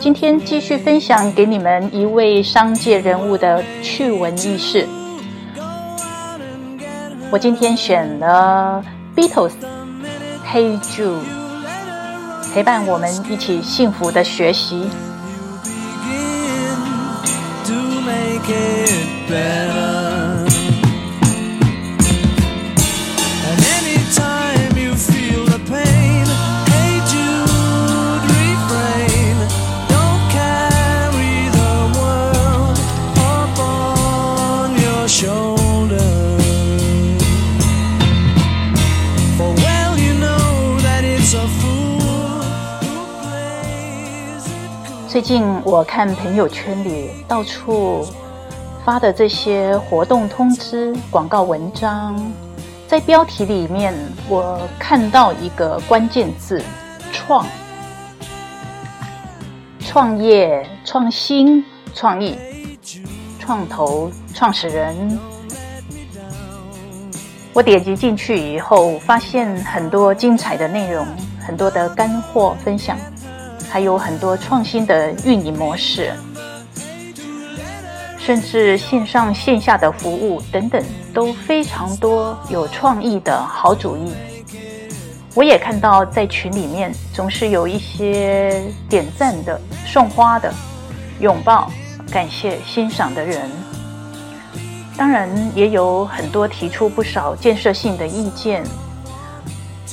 今天继续分享给你们一位商界人物的趣闻轶事。我今天选了 Beatles《Hey Jude》，陪伴我们一起幸福的学习。make it better. 最近我看朋友圈里到处发的这些活动通知、广告文章，在标题里面我看到一个关键字“创”，创业、创新、创意、创投、创始人。我点击进去以后，发现很多精彩的内容，很多的干货分享。还有很多创新的运营模式，甚至线上线下的服务等等，都非常多有创意的好主意。我也看到在群里面总是有一些点赞的、送花的、拥抱、感谢、欣赏的人。当然，也有很多提出不少建设性的意见。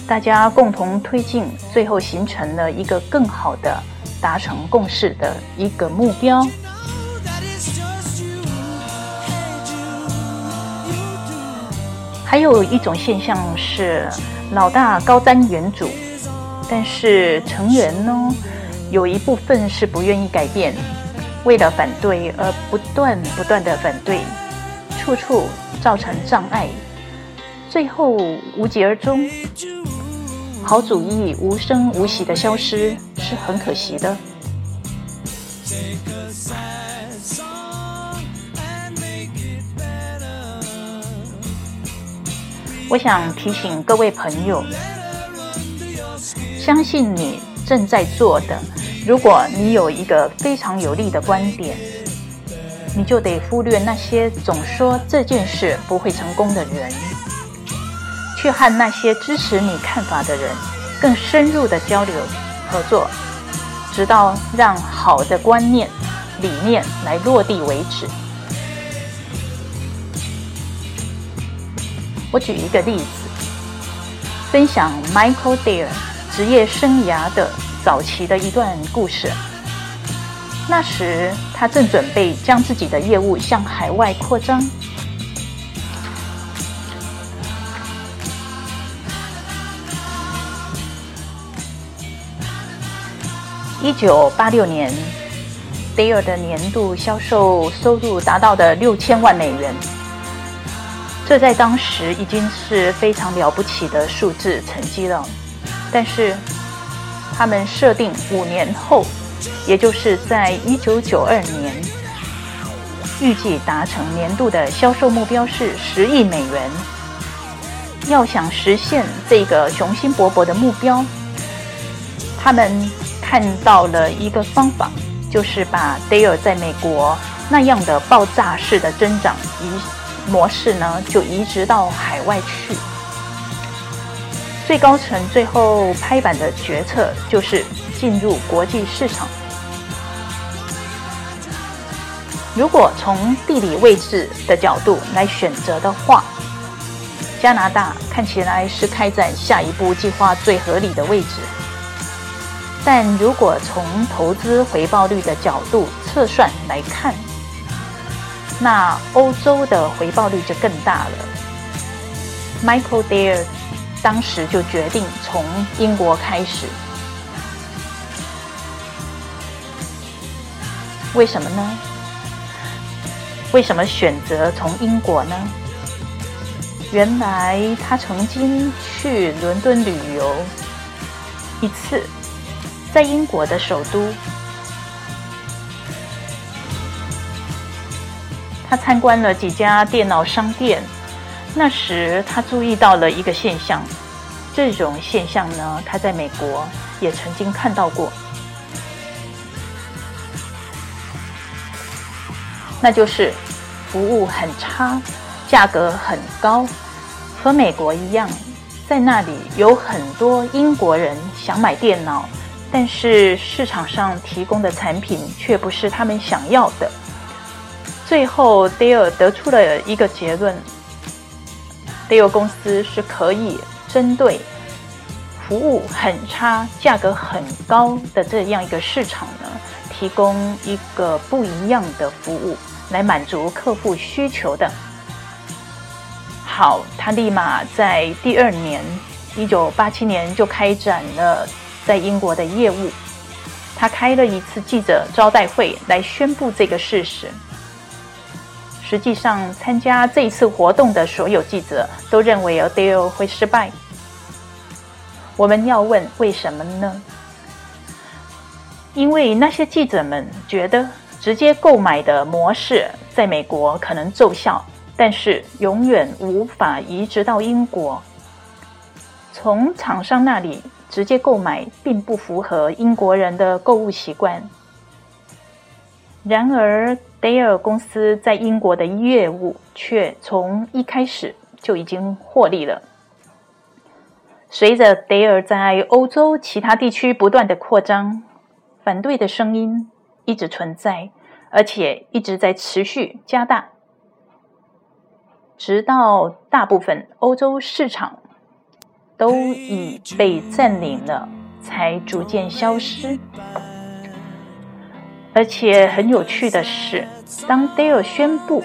大家共同推进，最后形成了一个更好的达成共识的一个目标。还有一种现象是，老大高瞻远瞩，但是成员呢，有一部分是不愿意改变，为了反对而不断不断的反对，处处造成障碍，最后无疾而终。好主意无声无息的消失，是很可惜的。我想提醒各位朋友，相信你正在做的。如果你有一个非常有利的观点，你就得忽略那些总说这件事不会成功的人，去和那些支持你看法的人更深入的交流合作，直到让好的观念、理念来落地为止。我举一个例子，分享 Michael Dare 职业生涯的早期的一段故事。那时，他正准备将自己的业务向海外扩张。一九八六年戴尔的年度销售收入达到的六千万美元。这在当时已经是非常了不起的数字成绩了，但是他们设定五年后，也就是在一九九二年，预计达成年度的销售目标是十亿美元。要想实现这个雄心勃勃的目标，他们看到了一个方法，就是把 Dale 在美国那样的爆炸式的增长移模式呢，就移植到海外去。最高层最后拍板的决策就是进入国际市场。如果从地理位置的角度来选择的话，加拿大看起来是开展下一步计划最合理的位置。但如果从投资回报率的角度测算来看，那欧洲的回报率就更大了。Michael Dare 当时就决定从英国开始。为什么呢？为什么选择从英国呢？原来他曾经去伦敦旅游一次，在英国的首都，他参观了几家电脑商店。那时他注意到了一个现象，这种现象呢，他在美国也曾经看到过，那就是服务很差。价格很高，和美国一样，在那里有很多英国人想买电脑，但是市场上提供的产品却不是他们想要的。最后，戴尔得出了一个结论：戴尔公司是可以针对服务很差、价格很高的这样一个市场呢，提供一个不一样的服务，来满足客户需求的。好，他立马在第二年，一九八七年就开展了在英国的业务。他开了一次记者招待会来宣布这个事实。实际上，参加这次活动的所有记者都认为 Adele 会失败。我们要问为什么呢？因为那些记者们觉得直接购买的模式在美国可能奏效。但是永远无法移植到英国。从厂商那里直接购买，并不符合英国人的购物习惯。然而，戴尔公司在英国的业务却从一开始就已经获利了。随着戴尔在欧洲其他地区不断的扩张，反对的声音一直存在，而且一直在持续加大。直到大部分欧洲市场都已被占领了，才逐渐消失。而且很有趣的是，当戴尔宣布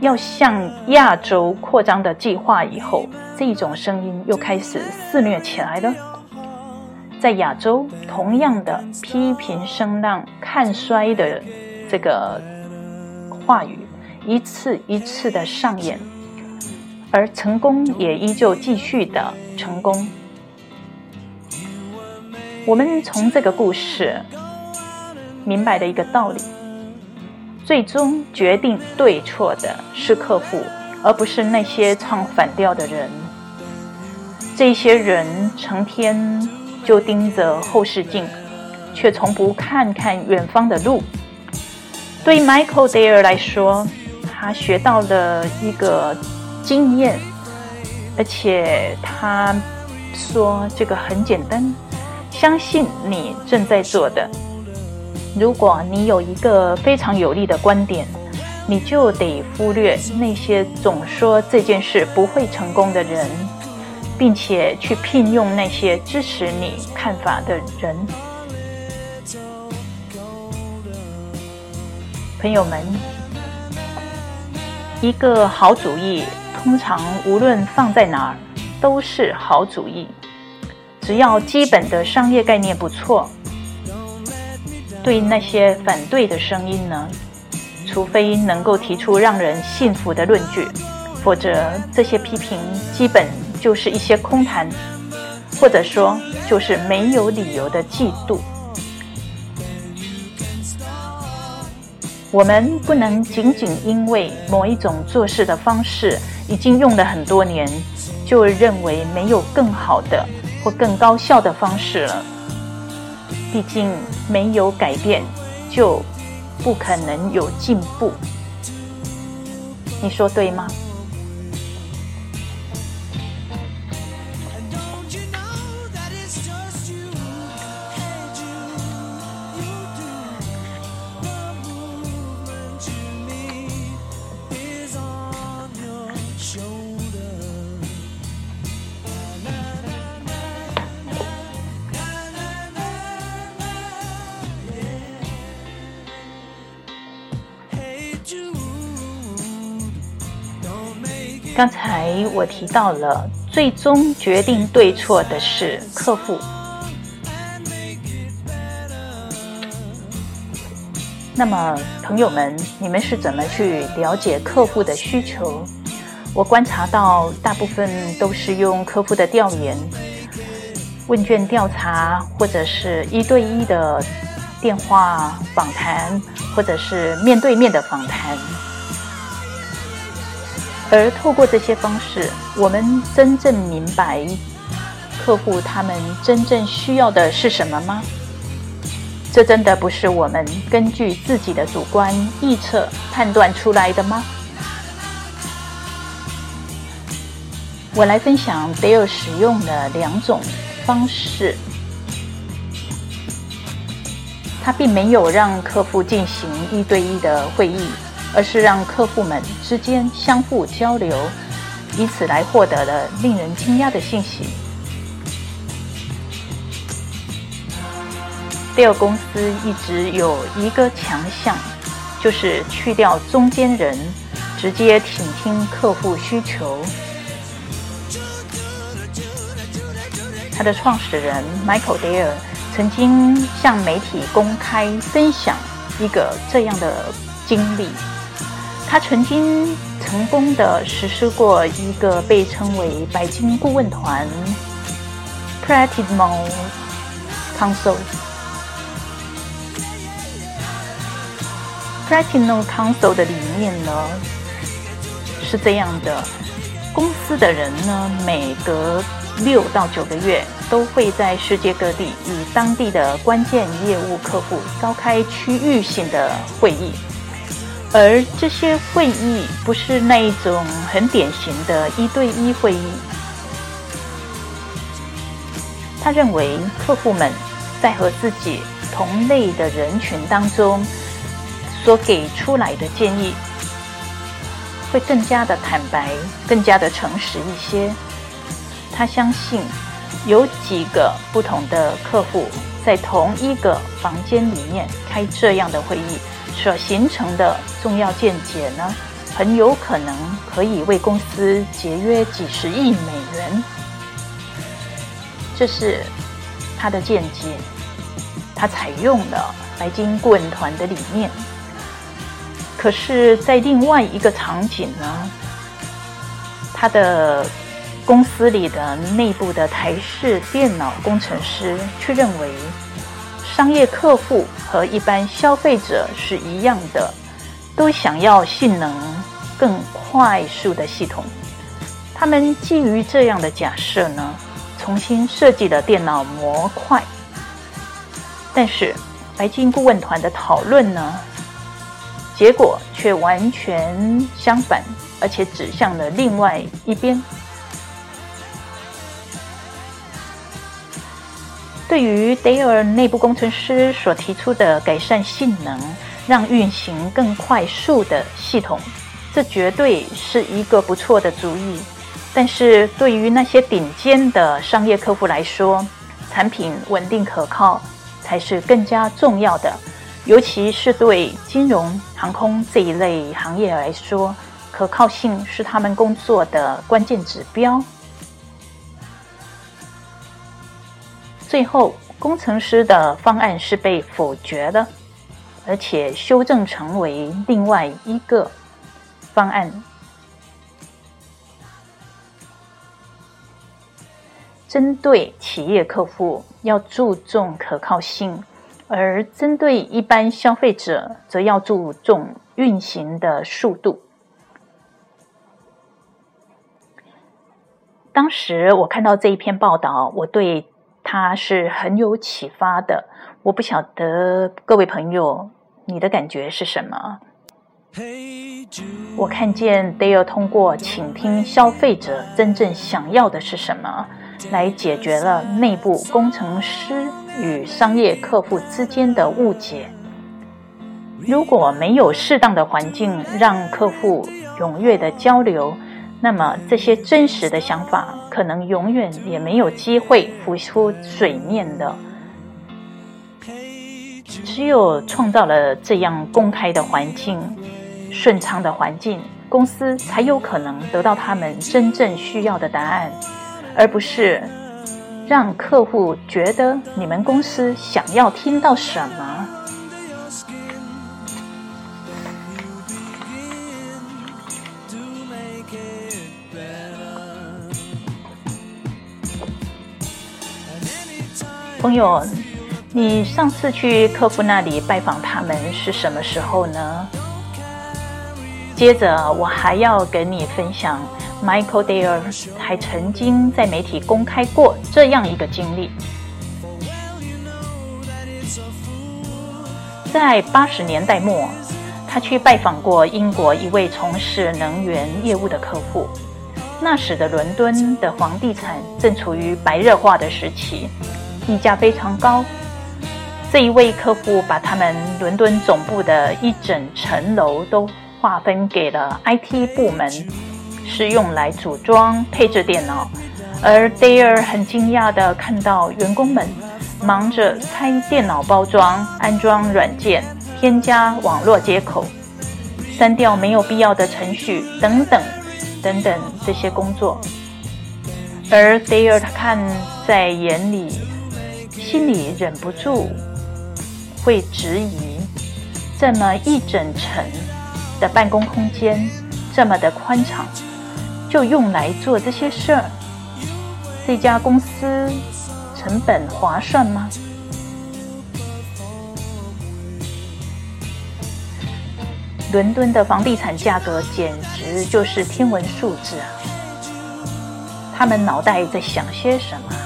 要向亚洲扩张的计划以后，这种声音又开始肆虐起来了。在亚洲，同样的批评声浪、看衰的这个话语。一次一次的上演，而成功也依旧继续的成功。我们从这个故事明白的一个道理：最终决定对错的是客户，而不是那些唱反调的人。这些人成天就盯着后视镜，却从不看看远方的路。对 Michael Dare 来说，他学到了一个经验，而且他说这个很简单，相信你正在做的。如果你有一个非常有利的观点，你就得忽略那些总说这件事不会成功的人，并且去聘用那些支持你看法的人。朋友们。一个好主意，通常无论放在哪儿都是好主意。只要基本的商业概念不错，对那些反对的声音呢，除非能够提出让人信服的论据，否则这些批评基本就是一些空谈，或者说就是没有理由的嫉妒。我们不能仅仅因为某一种做事的方式已经用了很多年，就认为没有更好的或更高效的方式了。毕竟没有改变，就不可能有进步。你说对吗？我提到了，最终决定对错的是客户。那么，朋友们，你们是怎么去了解客户的需求？我观察到，大部分都是用客户的调研、问卷调查，或者是一对一的电话访谈，或者是面对面的访谈。而透过这些方式，我们真正明白客户他们真正需要的是什么吗？这真的不是我们根据自己的主观臆测判断出来的吗？我来分享 Dale 使用的两种方式。他并没有让客户进行一对一的会议，而是让客户们之间相互交流，以此来获得了令人惊讶的信息。d a l 公司一直有一个强项，就是去掉中间人，直接倾听客户需求。他的创始人 Michael Dale 曾经向媒体公开分享一个这样的经历：他曾经成功的实施过一个被称为“白金顾问团 ”（Platinum Council）。Platinum Council 的理念呢是这样的：公司的人呢，每隔六到九个月都会在世界各地与当地的关键业务客户召开区域性的会议，而这些会议不是那一种很典型的一对一会议。他认为客户们在和自己同类的人群当中。所给出来的建议会更加的坦白，更加的诚实一些。他相信有几个不同的客户在同一个房间里面开这样的会议，所形成的重要见解呢，很有可能可以为公司节约几十亿美元。这是他的见解，他采用了白金顾问团的理念。可是，在另外一个场景呢，他的公司里的内部的台式电脑工程师却认为，商业客户和一般消费者是一样的，都想要性能更快速的系统。他们基于这样的假设呢，重新设计了电脑模块。但是，白金顾问团的讨论呢？结果却完全相反，而且指向了另外一边。对于 Dale 内部工程师所提出的改善性能、让运行更快速的系统，这绝对是一个不错的主意。但是对于那些顶尖的商业客户来说，产品稳定可靠才是更加重要的。尤其是对金融、航空这一类行业来说，可靠性是他们工作的关键指标。最后，工程师的方案是被否决的，而且修正成为另外一个方案。针对企业客户，要注重可靠性。而针对一般消费者，则要注重运行的速度。当时我看到这一篇报道，我对他是很有启发的。我不晓得各位朋友，你的感觉是什么？我看见 Dale 通过倾听消费者真正想要的是什么，来解决了内部工程师。与商业客户之间的误解，如果没有适当的环境让客户踊跃的交流，那么这些真实的想法可能永远也没有机会浮出水面的。只有创造了这样公开的环境、顺畅的环境，公司才有可能得到他们真正需要的答案，而不是。让客户觉得你们公司想要听到什么？朋友，你上次去客户那里拜访他们是什么时候呢？接着，我还要跟你分享，Michael Dare 还曾经在媒体公开过这样一个经历。在八十年代末，他去拜访过英国一位从事能源业务的客户。那时的伦敦的房地产正处于白热化的时期，溢价非常高。这一位客户把他们伦敦总部的一整层楼都划分给了 IT 部门，是用来组装、配置电脑。而 Dare 很惊讶地看到员工们忙着拆电脑包装、安装软件、添加网络接口、删掉没有必要的程序等等等等这些工作。而 Dare 他看在眼里，心里忍不住会质疑：这么一整层的办公空间，这么的宽敞，就用来做这些事儿，这家公司成本划算吗？伦敦的房地产价格简直就是天文数字啊！他们脑袋在想些什么？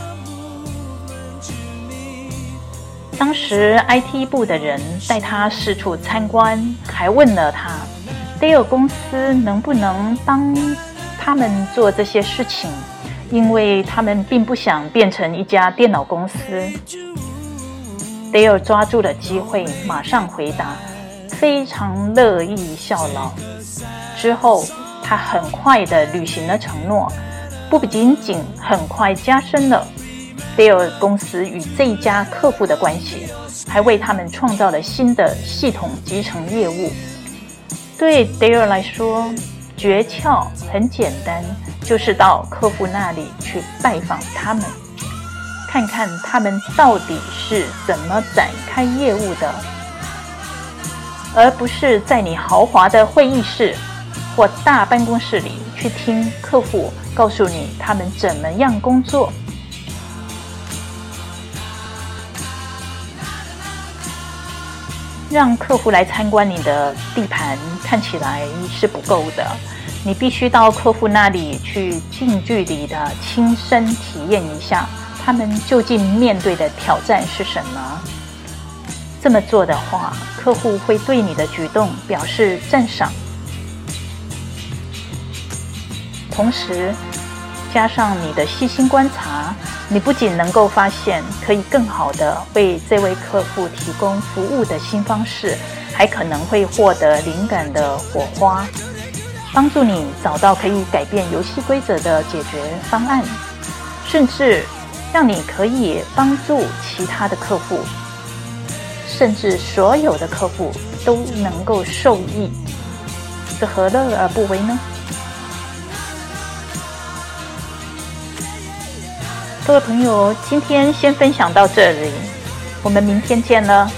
当时 IT 部的人带他四处参观，还问了他 Dell 公司能不能帮他们做这些事情，因为他们并不想变成一家电脑公司。Dell 抓住了机会，马上回答，非常乐意效劳。之后，他很快的履行了承诺，不仅仅很快加深了。戴尔公司与这一家客户的关系，还为他们创造了新的系统集成业务。对戴尔来说，诀窍很简单，就是到客户那里去拜访他们，看看他们到底是怎么展开业务的，而不是在你豪华的会议室或大办公室里去听客户告诉你他们怎么样工作。让客户来参观你的地盘看起来是不够的，你必须到客户那里去近距离的亲身体验一下，他们究竟面对的挑战是什么。这么做的话，客户会对你的举动表示赞赏，同时加上你的细心观察。你不仅能够发现可以更好的为这位客户提供服务的新方式，还可能会获得灵感的火花，帮助你找到可以改变游戏规则的解决方案，甚至让你可以帮助其他的客户，甚至所有的客户都能够受益，这何乐而不为呢？各位朋友，今天先分享到这里，我们明天见了。